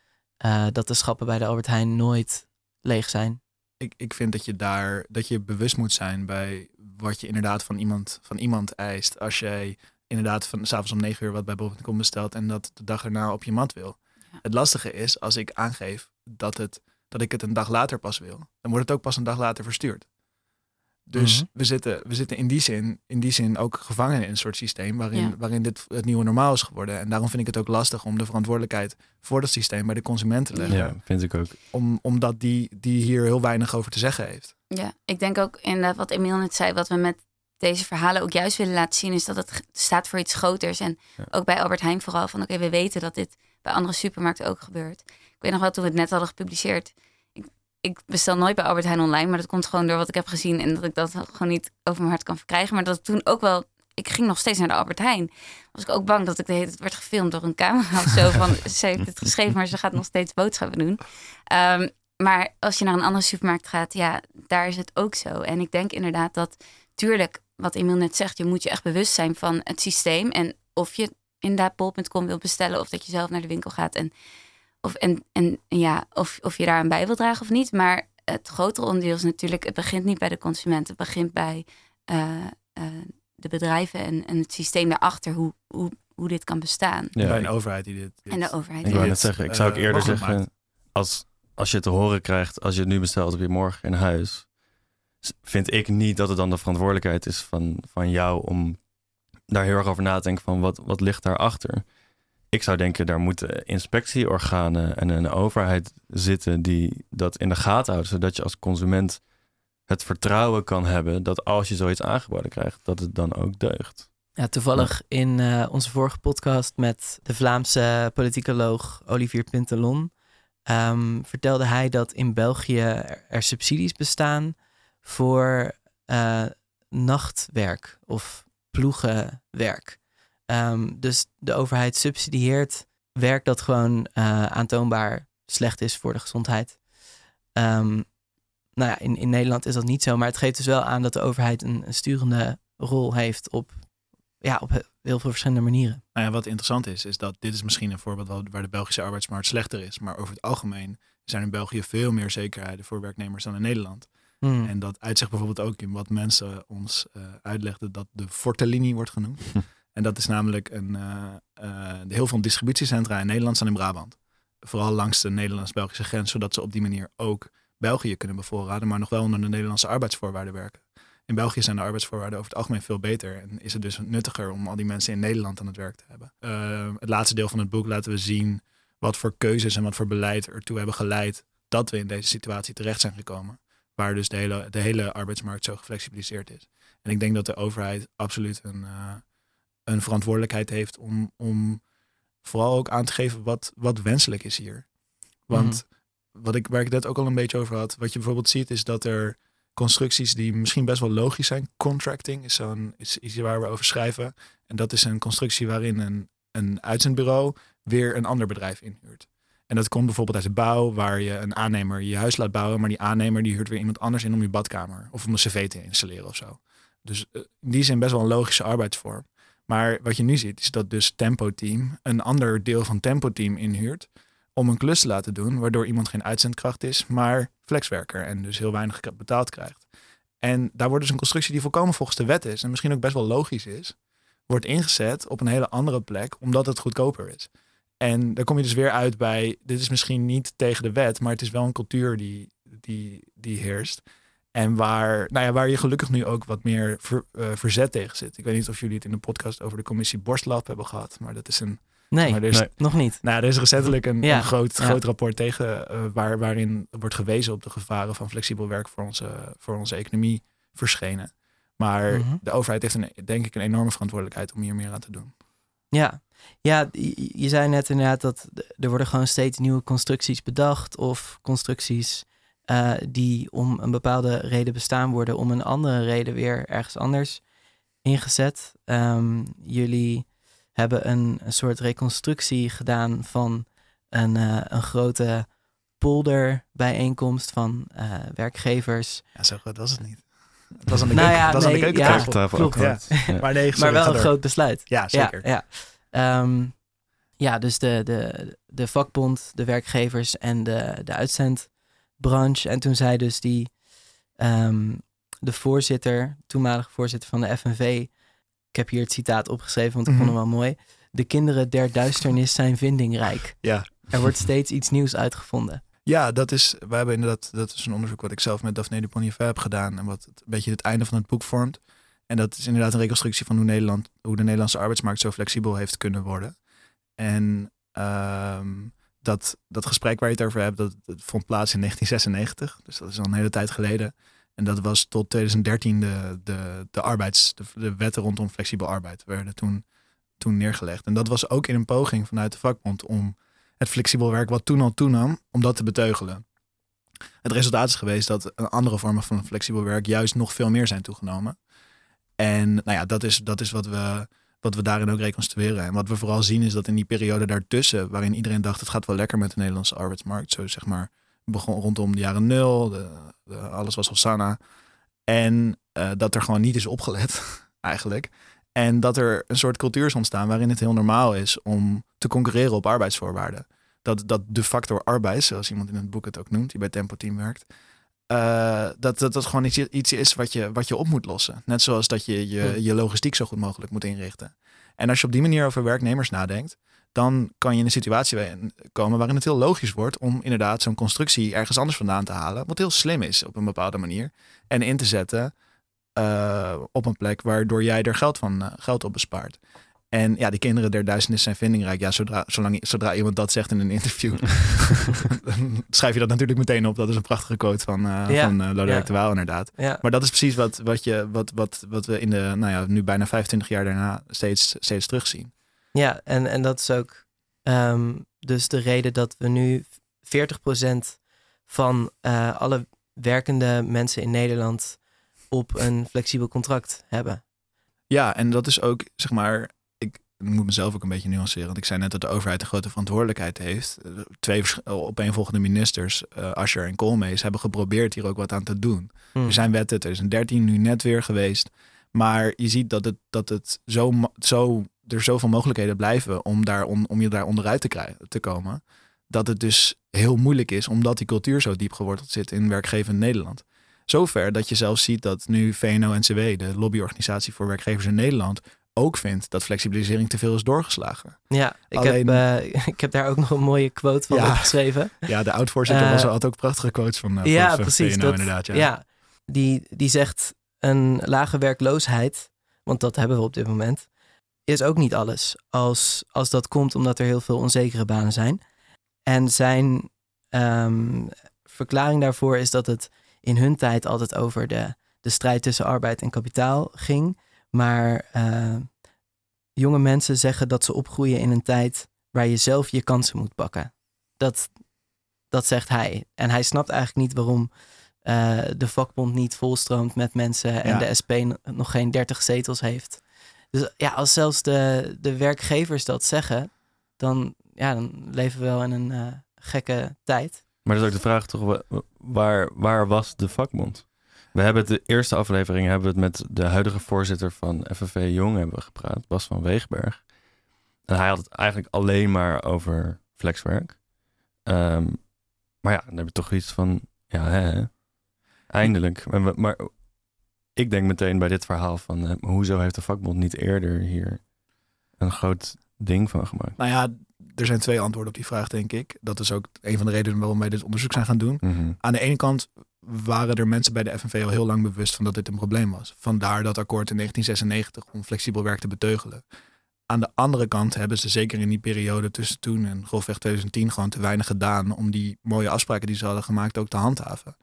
uh, dat de schappen bij de Albert Heijn nooit leeg zijn. Ik, ik vind dat je daar dat je bewust moet zijn bij wat je inderdaad van iemand, van iemand eist. Als jij inderdaad van s'avonds om negen uur wat bij Bol.com bestelt en dat de dag erna op je mat wil. Ja. Het lastige is als ik aangeef dat, het, dat ik het een dag later pas wil, dan wordt het ook pas een dag later verstuurd. Dus mm -hmm. we, zitten, we zitten in die, zin, in die zin ook gevangen in een soort systeem waarin, ja. waarin dit het nieuwe normaal is geworden. En daarom vind ik het ook lastig om de verantwoordelijkheid voor dat systeem bij de consument te leggen. Ja, vind ik ook. Om, omdat die, die hier heel weinig over te zeggen heeft. Ja, ik denk ook inderdaad wat Emiel net zei, wat we met deze verhalen ook juist willen laten zien, is dat het staat voor iets groters. En ja. ook bij Albert Heijn vooral van oké, okay, we weten dat dit bij andere supermarkten ook gebeurt. Ik weet nog wel toen we het net hadden gepubliceerd ik bestel nooit bij Albert Heijn online, maar dat komt gewoon door wat ik heb gezien en dat ik dat gewoon niet over mijn hart kan verkrijgen. Maar dat ik toen ook wel, ik ging nog steeds naar de Albert Heijn. Was ik ook bang dat ik de hele tijd werd gefilmd door een camera of zo. Van ze heeft het geschreven, maar ze gaat nog steeds boodschappen doen. Um, maar als je naar een andere supermarkt gaat, ja, daar is het ook zo. En ik denk inderdaad dat, tuurlijk, wat Emil net zegt, je moet je echt bewust zijn van het systeem en of je inderdaad bol.com wil bestellen of dat je zelf naar de winkel gaat en of, en, en ja, of, of je daar een bij wil dragen of niet. Maar het grotere onderdeel is natuurlijk, het begint niet bij de consument. Het begint bij uh, uh, de bedrijven en, en het systeem daarachter. Hoe, hoe, hoe dit kan bestaan. Ja, een overheid die dit... dit- En de overheid. Ik die ja. net dit, zeggen, ik zou ook eh, eerder zeggen, maakt. als, als je te horen krijgt, als je het nu bestelt, heb je morgen in huis. Vind ik niet dat het dan de verantwoordelijkheid is van, van jou om daar heel erg over na te denken van wat, wat ligt daarachter. Ik zou denken, daar moeten inspectieorganen en een overheid zitten die dat in de gaten houden, zodat je als consument het vertrouwen kan hebben dat als je zoiets aangeboden krijgt, dat het dan ook deugt. Ja, toevallig in eh, onze vorige podcast met de Vlaamse politicoloog Olivier Pintelon ehm, vertelde hij dat in België er, er subsidies bestaan voor eh, nachtwerk of ploegenwerk. Ehm, dus de overheid subsidieert werk dat gewoon eh, aantoonbaar slecht is voor de gezondheid. Ehm, nou ja, in, in Nederland is dat niet zo, maar het geeft dus wel aan dat de overheid een, een sturende rol heeft op ja, op heel veel verschillende manieren. Nou ja, wat interessant is, is dat dit is misschien een voorbeeld waar de Belgische arbeidsmarkt slechter is. Maar over het algemeen zijn in België veel meer zekerheden voor werknemers dan in Nederland. Hmm. En dat uitzicht bijvoorbeeld ook in wat mensen ons eh, uitlegden dat de Fortelinie wordt genoemd. En dat is namelijk een, eh, eh, heel veel distributiecentra in Nederland staan in Brabant. Vooral langs de Nederlands-Belgische grens, zodat ze op die manier ook België kunnen bevoorraden, maar nog wel onder de Nederlandse arbeidsvoorwaarden werken. In België zijn de arbeidsvoorwaarden over het algemeen veel beter. En is het dus nuttiger om al die mensen in Nederland aan het werk te hebben. Eh, het laatste deel van het boek laten we zien wat voor keuzes en wat voor beleid ertoe hebben geleid dat we in deze situatie terecht zijn gekomen. Waar dus de hele, de hele arbeidsmarkt zo geflexibiliseerd is. En ik denk dat de overheid absoluut een, een verantwoordelijkheid heeft om, om vooral ook aan te geven wat, wat wenselijk is hier. Want wat ik, waar ik net ook al een beetje over had, wat je bijvoorbeeld ziet, is dat er constructies die misschien best wel logisch zijn. Contracting is zo'n is iets waar we over schrijven. En dat is een constructie waarin een, een uitzendbureau weer een ander bedrijf inhuurt. En dat komt bijvoorbeeld uit de bouw, waar je een aannemer je huis laat bouwen, maar die aannemer die huurt weer iemand anders in om je badkamer of om een cv te installeren of zo. Dus eh, in die zin best wel een logische arbeidsvorm. Maar wat je nu ziet, is dat dus Tempo Team een ander deel van Tempo Team inhuurt om een klus te laten doen, waardoor iemand geen uitzendkracht is, maar flexwerker en dus heel weinig betaald krijgt. En daar wordt dus een constructie die volkomen volgens de wet is en misschien ook best wel logisch is, wordt ingezet op een hele andere plek, omdat het goedkoper is. En daar kom je dus weer uit bij, dit is misschien niet tegen de wet, maar het is wel een cultuur die, die, die heerst. En waar, nou ja, waar je gelukkig nu ook wat meer ver- eh, verzet tegen zit. Ik weet niet of jullie het in de podcast over de commissie Borstlab hebben gehad, maar dat is een Nee, maar is, Nee. nog niet. nou, er is recentelijk een, Ja, een groot, ja. groot rapport tegen, eh, waar, waarin wordt gewezen op de gevaren van flexibel werk voor onze, voor onze economie verschenen. Maar Mhm. de overheid heeft een, denk ik een enorme verantwoordelijkheid om hier meer aan te doen. Ja, ja je, je zei net inderdaad dat er worden gewoon steeds nieuwe constructies bedacht of constructies eh, die om een bepaalde reden bestaan worden, om een andere reden weer ergens anders ingezet. Ehm, jullie hebben een, een soort reconstructie gedaan van een, eh, een grote polderbijeenkomst van eh, werkgevers. Ja, zo groot was het niet. Het was aan de, Nou keuken, ja, aan de keukentafel. Ja. Maar nee, sorry, maar wel een door. groot besluit. Ja, zeker. Ja, ja. Ehm, ja dus de, de, de vakbond, de werkgevers en de, de uitzendbranche. En toen zei dus die, ehm, de voorzitter, toenmalige voorzitter van de FNV. Ik heb hier het citaat opgeschreven, want ik vond Mhm. hem wel mooi. De kinderen der duisternis zijn vindingrijk. Ja. Er wordt steeds iets nieuws uitgevonden. Ja, dat is, we hebben inderdaad, dat is een onderzoek wat ik zelf met Daphne de Bonnier heb gedaan en wat het, een beetje het einde van het boek vormt. En dat is inderdaad een reconstructie van hoe, Nederland, hoe de Nederlandse arbeidsmarkt zo flexibel heeft kunnen worden. En ehm, dat, dat gesprek waar je het over hebt, dat, vond plaats in 1996. Dus dat is al een hele tijd geleden. En dat was tot 2013 de, de, de arbeids, de, wetten rondom flexibel arbeid werden toen, toen neergelegd. En dat was ook in een poging vanuit de vakbond om het flexibel werk wat toen al toenam, om dat te beteugelen. Het resultaat is geweest dat andere vormen van flexibel werk juist nog veel meer zijn toegenomen. En nou ja, dat is, dat is wat, we, wat we daarin ook reconstrueren. En wat we vooral zien is dat in die periode daartussen, waarin iedereen dacht het gaat wel lekker met de Nederlandse arbeidsmarkt, zo zeg maar, begon rondom de jaren nul, de, alles was Hosanna. En eh, dat er gewoon niet is opgelet, eigenlijk. En dat er een soort cultuur is ontstaan waarin het heel normaal is om te concurreren op arbeidsvoorwaarden. Dat, dat de factor arbeid, zoals iemand in het boek het ook noemt, die bij Tempo Team werkt, eh, dat, dat dat gewoon iets, iets is wat je, wat je op moet lossen. Net zoals dat je je, je logistiek zo goed mogelijk moet inrichten. En als je op die manier over werknemers nadenkt, dan kan je in een situatie komen waarin het heel logisch wordt om inderdaad zo'n constructie ergens anders vandaan te halen. Wat heel slim is op een bepaalde manier. En in te zetten uh, op een plek waardoor jij er geld, van, uh, geld op bespaart. En ja, die kinderen der duizenden zijn vindingrijk. Ja, zodra, zolang, zodra iemand dat zegt in een interview, dan schrijf je dat natuurlijk meteen op. Dat is een prachtige quote van, uh, ja. van uh, Lodewijk ja. de Waal inderdaad. Ja. Maar dat is precies wat, wat, je, wat, wat, wat we in de, nou ja, nu bijna 25 jaar daarna steeds, steeds terugzien. Ja, en, en dat is ook um, dus de reden dat we nu 40% van uh, alle werkende mensen in Nederland op een flexibel contract hebben. Ja, en dat is ook, zeg maar, ik moet mezelf ook een beetje nuanceren. Want ik zei net dat de overheid een grote verantwoordelijkheid heeft. Twee opeenvolgende ministers, uh, Ascher en Koolmees, hebben geprobeerd hier ook wat aan te doen. Hmm. Er zijn wetten, 2013 nu net weer geweest. Maar je ziet dat het, dat het zo, zo, er zoveel mogelijkheden blijven om, daar on, om je daar onderuit te, krijgen, te komen. Dat het dus heel moeilijk is, omdat die cultuur zo diep geworteld zit in werkgevend Nederland. Zover dat je zelfs ziet dat nu VNO-NCW, de lobbyorganisatie voor werkgevers in Nederland, ook vindt dat flexibilisering te veel is doorgeslagen. Ja, ik, Alleen, heb, uh, ik heb daar ook nog een mooie quote van Ja. opgeschreven. Ja, de oud-voorzitter Eh, was had ook prachtige quotes van, uh, ja, van precies. Dat, inderdaad. Ja. ja, die, die zegt een lage werkloosheid, want dat hebben we op dit moment, is ook niet alles. Als, als dat komt omdat er heel veel onzekere banen zijn. En zijn ehm, verklaring daarvoor is dat het in hun tijd altijd over de, de strijd tussen arbeid en kapitaal ging. Maar eh, jonge mensen zeggen dat ze opgroeien in een tijd waar je zelf je kansen moet pakken. Dat, dat zegt hij. En hij snapt eigenlijk niet waarom eh, de vakbond niet volstroomt met mensen en Ja. de SP nog geen 30 zetels heeft. Dus ja, als zelfs de, de werkgevers dat zeggen, dan, ja, dan leven we wel in een eh, gekke tijd. Maar dat is ook de vraag toch, wa- waar, waar was de vakbond? We hebben het de eerste aflevering hebben we het met de huidige voorzitter van FNV Jong hebben we gepraat, Bas van Weegberg. En hij had het eigenlijk alleen maar over flexwerk. Ehm, maar ja, dan heb je toch iets van, ja, hè, eindelijk. Maar, maar ik denk meteen bij dit verhaal van, eh, hoezo heeft de vakbond niet eerder hier een groot ding van gemaakt? Nou ja, er zijn twee antwoorden op die vraag, denk ik. Dat is ook een van de redenen waarom wij dit onderzoek zijn gaan doen. Mhm. Aan de ene kant waren er mensen bij de FNV al heel lang bewust van dat dit een probleem was. Vandaar dat akkoord in 1996 om flexibel werk te beteugelen. Aan de andere kant hebben ze zeker in die periode tussen toen en grofweg 2010 gewoon te weinig gedaan om die mooie afspraken die ze hadden gemaakt ook te handhaven.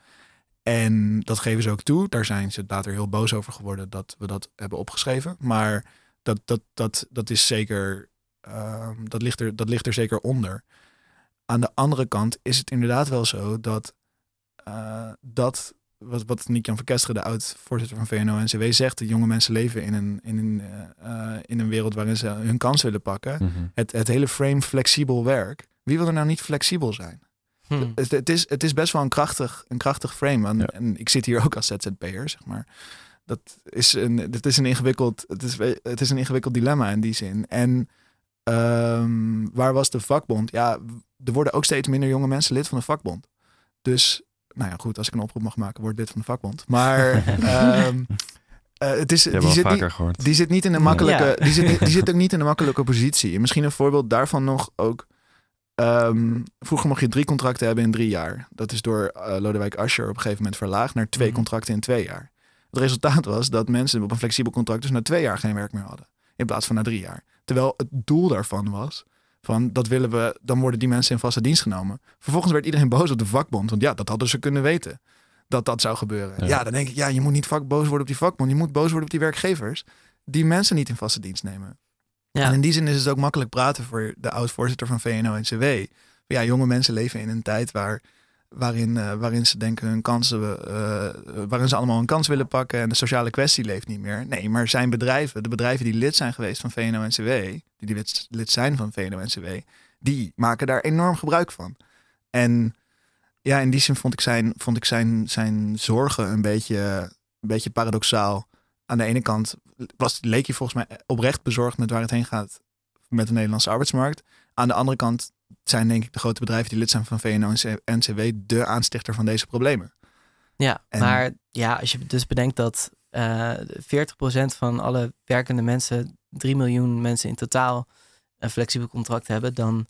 En dat geven ze ook toe. Daar zijn ze later heel boos over geworden dat we dat hebben opgeschreven. Maar dat, dat, dat, dat is zeker, ehm, dat, ligt er, dat ligt er zeker onder. Aan de andere kant is het inderdaad wel zo dat eh, dat, wat, wat Nick-Jan Verkesteren, de oud-voorzitter van VNO-NCW, zegt, de jonge mensen leven in een, in, een, eh, eh, in een wereld waarin ze hun kans willen pakken. Mhm. Het, het hele frame flexibel werk. Wie wil er nou niet flexibel zijn? Hm. Het, het, is, het is best wel een krachtig, een krachtig frame. En, Ja. en ik zit hier ook als ZZP'er, zeg maar. Dat is een, het is een ingewikkeld, het is, het is een ingewikkeld dilemma in die zin. En ehm, waar was de vakbond? Ja, er worden ook steeds minder jonge mensen lid van de vakbond. Dus, nou ja, goed, als ik een oproep mag maken, word lid van de vakbond. Maar ehm, eh, het is, Die zit niet, die zit niet in een makkelijke. Ja. Die, zit, niet- die zit ook niet in een makkelijke positie. En Misschien een voorbeeld daarvan nog ook. ehm, vroeger mocht je drie contracten hebben in drie jaar. Dat is door eh, Lodewijk Asscher op een gegeven moment verlaagd naar twee Mhm. contracten in twee jaar. Het resultaat was dat mensen op een flexibel contract dus na twee jaar geen werk meer hadden. In plaats van na drie jaar. Terwijl het doel daarvan was. Van dat willen we, dan worden die mensen in vaste dienst genomen. Vervolgens werd iedereen boos op de vakbond. Want ja, dat hadden ze kunnen weten. Dat dat zou gebeuren. Ja. Ja, dan denk ik, ja, je moet niet vak boos worden op die vakbond. Je moet boos worden op die werkgevers. Die mensen niet in vaste dienst nemen. Ja. En in die zin is het ook makkelijk praten voor de oud-voorzitter van VNO-NCW. Ja, jonge mensen leven in een tijd waar, waarin, eh, waarin ze denken hun kansen, eh, waarin ze allemaal een kans willen pakken en de sociale kwestie leeft niet meer. Nee, maar zijn bedrijven, de bedrijven die lid zijn geweest van VNO-NCW, die, die lid, lid zijn van VNO-NCW, die maken daar enorm gebruik van. En ja, in die zin vond ik zijn, vond ik zijn, zijn zorgen een beetje, een beetje paradoxaal. Aan de ene kant was, leek hij volgens mij oprecht bezorgd met waar het heen gaat met de Nederlandse arbeidsmarkt. Aan de andere kant zijn denk ik de grote bedrijven die lid zijn van VNO-NCW de aanstichter van deze problemen. Ja, En- maar ja, als je dus bedenkt dat eh 40% van alle werkende mensen 3 miljoen mensen in totaal een flexibel contract hebben, dan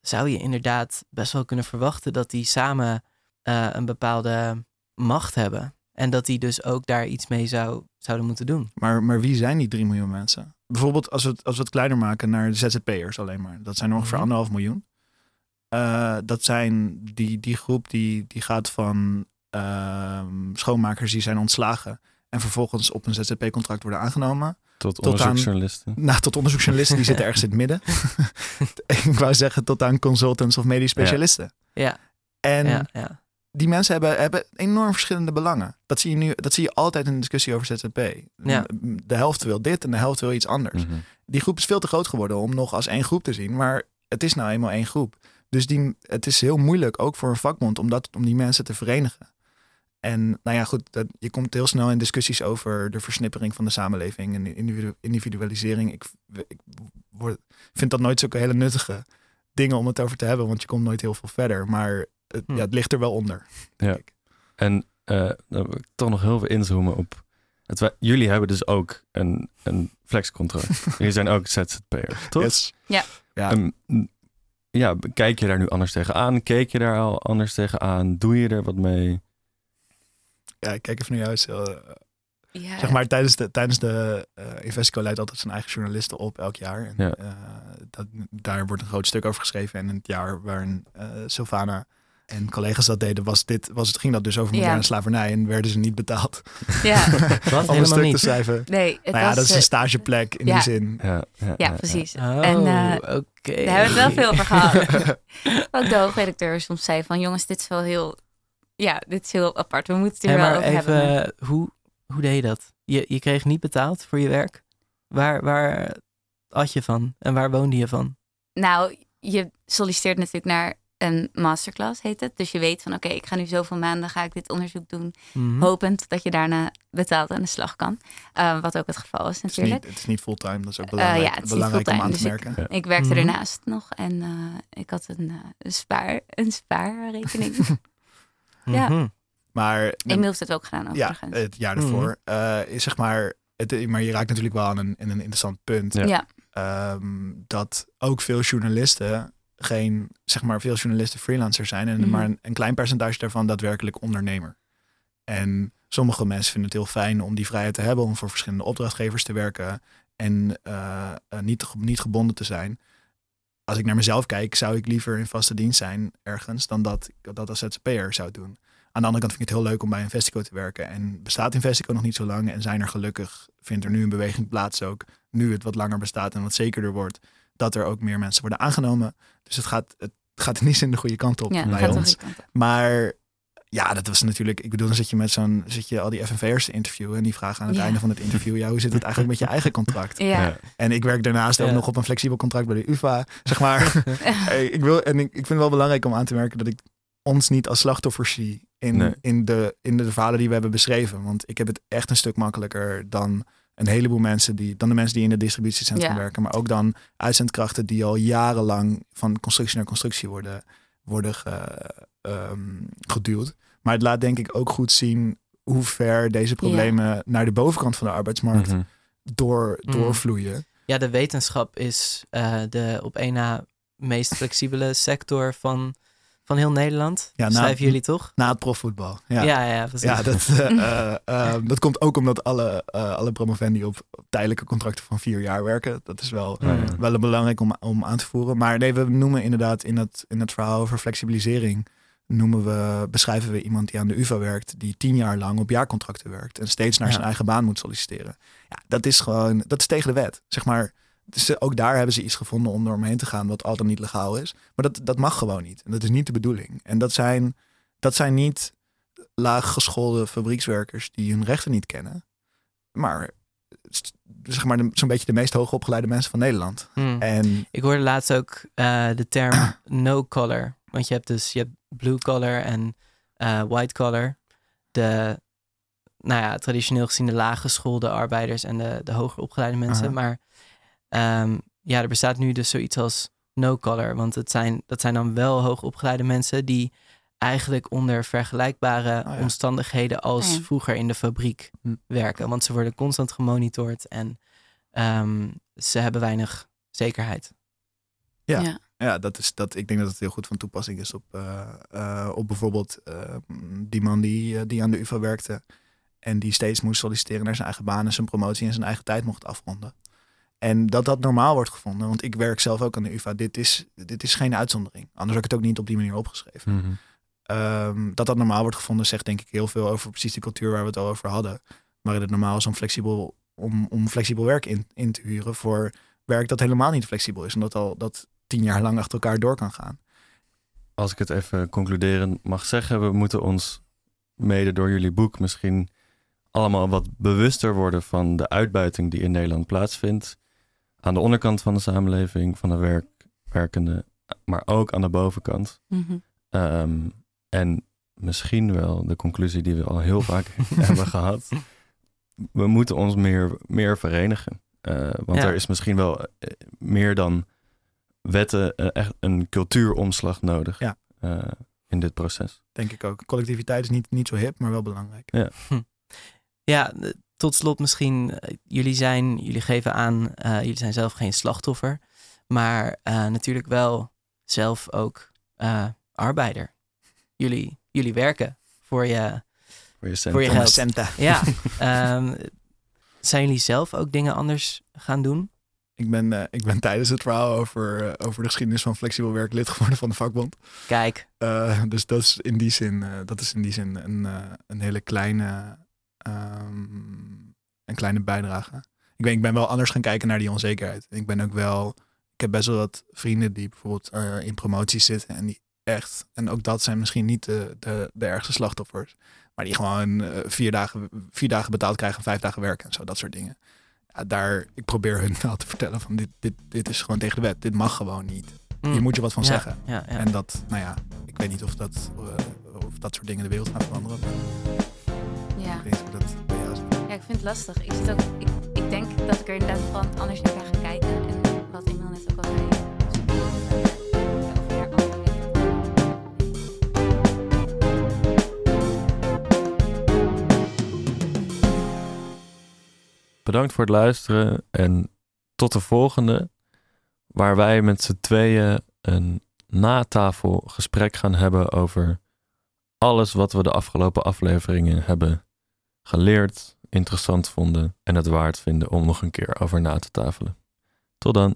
zou je inderdaad best wel kunnen verwachten dat die samen eh, een bepaalde macht hebben. En dat die dus ook daar iets mee zou, zouden moeten doen. Maar, maar wie zijn die 3 miljoen mensen? Bijvoorbeeld als we, het, als we het kleiner maken naar de ZZP'ers alleen maar. Dat zijn ongeveer Mhm. anderhalf miljoen. Eh, dat zijn die, die groep die, die gaat van ehm, schoonmakers die zijn ontslagen. En vervolgens op een ZZP-contract worden aangenomen. Tot Tot aan- onderzoeksjournalisten. Nou, tot onderzoeksjournalisten die zitten ergens in het midden. Ik wou zeggen tot aan consultants of medisch specialisten. Ja. En ja, ja. die mensen hebben, hebben enorm verschillende belangen. Dat zie je nu, dat zie je altijd in de discussie over ZZP. Ja. De helft wil dit en de helft wil iets anders. Mhm. Die groep is veel te groot geworden om nog als één groep te zien. Maar het is nou eenmaal één groep. Dus die, het is heel moeilijk, ook voor een vakbond, om, dat, om die mensen te verenigen. En nou ja, goed, dat, je komt heel snel in discussies over de versnippering van de samenleving en de individu- individualisering. Ik, ik word, vind dat nooit zulke hele nuttige dingen om het over te hebben, want je komt nooit heel veel verder. Maar het, Hm. ja, het ligt er wel onder. Ja. denk ik. En eh, dan wil ik toch nog heel veel inzoomen op... Het, wij- jullie hebben dus ook een, een flexcontract. jullie zijn ook ZZP'ers, toch? Yes. Ja. Ja. Ehm, ja, kijk je daar nu anders tegenaan? Keek je daar al anders tegenaan? Doe je er wat mee? ja, ik kijk even naar jou. is heel, eh, Ja, Zeg maar, tijdens de, tijdens de eh Investico leidt altijd zijn eigen journalisten op elk jaar. En, Ja. eh, dat, daar wordt een groot stuk over geschreven. En in het jaar waarin eh Sylvana en collega's dat deden, was dit, was het, ging dat dus over Ja. moderne slavernij. En werden ze niet betaald ja. om een te niet. schrijven. nee, het nou ja, was, dat is een eh, stageplek in ja. die zin. Ja, ja, ja, precies. Oh, En, eh, oké. Daar hebben we het wel veel over gehad. Ook de hoofdredacteur soms zei van jongens, dit is wel heel, ja, dit is heel apart. We moeten het er Hey, wel maar over even, hebben. hoe, hoe deed je dat? Je, je kreeg niet betaald voor je werk. Waar, waar at je van? En waar woonde je van? Nou, je solliciteert natuurlijk naar een masterclass, heet het. Dus je weet van oké, ik ga nu zoveel maanden, ga ik dit onderzoek doen. Mhm. Hopend dat je daarna betaald aan de slag kan. Eh, wat ook het geval is Het is, natuurlijk. niet, het is niet fulltime, dat is ook Eh, belangrijk, ja, het is niet belangrijk om aan te fulltime, dus merken. Ik werkte Mhm. ernaast nog en eh, ik had een, eh, een, spaar, een spaarrekening. ja. Mhm. Maar Emiel heeft het ook gedaan ja, overigens. het jaar daarvoor eh, is zeg maar, het, maar je raakt natuurlijk wel aan een, in een interessant punt. Ja. ja. ehm, dat ook veel journalisten geen, zeg maar, veel journalisten freelancer zijn en Mhm. maar een, een klein percentage daarvan daadwerkelijk ondernemer. En sommige mensen vinden het heel fijn om die vrijheid te hebben om voor verschillende opdrachtgevers te werken en eh, eh, niet, niet gebonden te zijn. Als ik naar mezelf kijk, zou ik liever in vaste dienst zijn ergens dan dat ik dat als ZZP'er zou doen. Aan de andere kant vind ik het heel leuk om bij Investico te werken. En bestaat Investico nog niet zo lang en zijn er gelukkig, vindt er nu een beweging plaats ook, nu het wat langer bestaat en wat zekerder wordt, dat er ook meer mensen worden aangenomen. Dus het gaat, het gaat in die zin de goede kant op ja, bij ons. Maar ja, dat was natuurlijk. Ik bedoel, dan zit je met zo'n. zit je al die FNV'ers te interviewen. En die vragen aan het Ja. einde van het interview. Ja, hoe zit het eigenlijk met je eigen contract? Ja, Ja. En ik werk daarnaast ook nog op een flexibel contract bij de UVA. Zeg maar. Hey, ik wil, en ik, ik vind het wel belangrijk om aan te merken dat ik ons niet als slachtoffers zie. In, Nee. in, de, in de verhalen die we hebben beschreven. Want ik heb het echt een stuk makkelijker dan een heleboel mensen die. dan de mensen die in het distributiecentrum Ja. werken. Maar ook dan uitzendkrachten die al jarenlang van constructie naar constructie worden, worden ge- ehm, geduwd. Maar het laat denk ik ook goed zien hoe ver deze problemen naar de bovenkant van de arbeidsmarkt Mhm. door, Mm. doorvloeien. Ja, de wetenschap is eh, de op één na meest flexibele sector van, van heel Nederland. Ja, na- Schrijven jullie toch? Na het profvoetbal. Ja, Ja, ja, precies. ja dat, eh, eh, eh, dat komt ook omdat alle, eh, alle promovendi op tijdelijke contracten van vier jaar werken. Dat is wel, ja. wel belangrijk om, om aan te voeren. Maar nee, we noemen inderdaad in het, in het verhaal over flexibilisering... Noemen we, beschrijven we iemand die aan de UvA werkt... die tien jaar lang op jaarcontracten werkt... en steeds naar Ja. zijn eigen baan moet solliciteren. Ja, dat is gewoon, dat is tegen de wet. Zeg maar, dus ook daar hebben ze iets gevonden om eromheen te gaan... wat al dan niet legaal is. Maar dat, dat mag gewoon niet. En dat is niet de bedoeling. En dat zijn, dat zijn niet laaggeschoolde fabriekswerkers... die hun rechten niet kennen. Maar zeg maar zo'n beetje de meest hoogopgeleide mensen van Nederland. Hmm. En Ik hoorde laatst ook eh, de term no collar. Want je hebt dus je hebt blue collar en eh, white collar. De, nou ja, traditioneel gezien de laaggeschoolde arbeiders en de, de hoger opgeleide mensen. Maar ehm, ja, er bestaat nu dus zoiets als no collar. Want het zijn, dat zijn dan wel hoogopgeleide mensen die eigenlijk onder vergelijkbare Oh ja. omstandigheden als Oh ja. vroeger in de fabriek Hm. werken. Want ze worden constant gemonitord en ehm, ze hebben weinig zekerheid. Ja. Ja. Ja, dat is, dat, ik denk dat het heel goed van toepassing is op, eh, eh, op bijvoorbeeld eh, die man die, eh, die aan de UvA werkte. En die steeds moest solliciteren naar zijn eigen baan en zijn promotie en zijn eigen tijd mocht afronden. En dat dat normaal wordt gevonden. Want ik werk zelf ook aan de UvA. Dit is, dit is geen uitzondering. Anders had ik het ook niet op die manier opgeschreven. Mhm. Ehm, dat dat normaal wordt gevonden, zegt denk ik heel veel over precies die cultuur waar we het al over hadden. Waarin het normaal is om flexibel, om, om flexibel werk in, in te huren voor werk dat helemaal niet flexibel is. En dat al dat tien jaar lang achter elkaar door kan gaan. Als ik het even concluderend mag zeggen, we moeten ons mede door jullie boek misschien allemaal wat bewuster worden van de uitbuiting die in Nederland plaatsvindt. Aan de onderkant van de samenleving, van de werk, werkende, maar ook aan de bovenkant. Mhm. Ehm, en misschien wel de conclusie die we al heel vaak hebben gehad. We moeten ons meer, meer verenigen. Eh, want Ja. er is misschien wel eh, meer dan wetten eh, echt een cultuuromslag nodig Ja. eh, in dit proces. Denk ik ook. Collectiviteit is niet, niet zo hip, maar wel belangrijk. Ja, eh, tot slot misschien, eh, jullie zijn, jullie geven aan, eh, jullie zijn zelf geen slachtoffer, maar eh, natuurlijk wel zelf ook eh, arbeider. Jullie, jullie werken voor je, Voor je cent. Voor je Voor geld. centen. ja. ehm, zijn jullie zelf ook dingen anders gaan doen? Ik ben, eh, ik ben tijdens het verhaal over, over de geschiedenis van flexibel werk lid geworden van de vakbond. Kijk, Eh, dus dat is in die zin, eh, dat is in die zin een, een hele kleine, ehm, een kleine bijdrage. Ik ben, ik ben wel anders gaan kijken naar die onzekerheid. Ik ben ook wel, ik heb best wel wat vrienden die bijvoorbeeld eh, in promoties zitten en die echt, en ook dat zijn misschien niet de, de, de ergste slachtoffers, maar die gewoon eh, vier, dagen, vier dagen betaald krijgen en vijf dagen werken en zo, dat soort dingen. Ja, daar, ik probeer hun wel te vertellen van dit, dit, dit is gewoon tegen de wet. Dit mag gewoon niet. mm, Hier moet je wat van ja, zeggen. Ja. En dat, nou ja, ik weet niet of dat, eh, of dat soort dingen de wereld gaan veranderen. Ja. ik weet niet hoe dat bij jou is. ja, ik vind het lastig. Ik, zit ook, ik, ik denk dat ik er inderdaad van anders naar ga kijken. En wat Emil net ook al zei. Bedankt voor het luisteren en tot de volgende, waar wij met z'n tweeën een natafel gesprek gaan hebben over alles wat we de afgelopen afleveringen hebben geleerd, interessant vonden en het waard vinden om nog een keer over na te tafelen. Tot dan.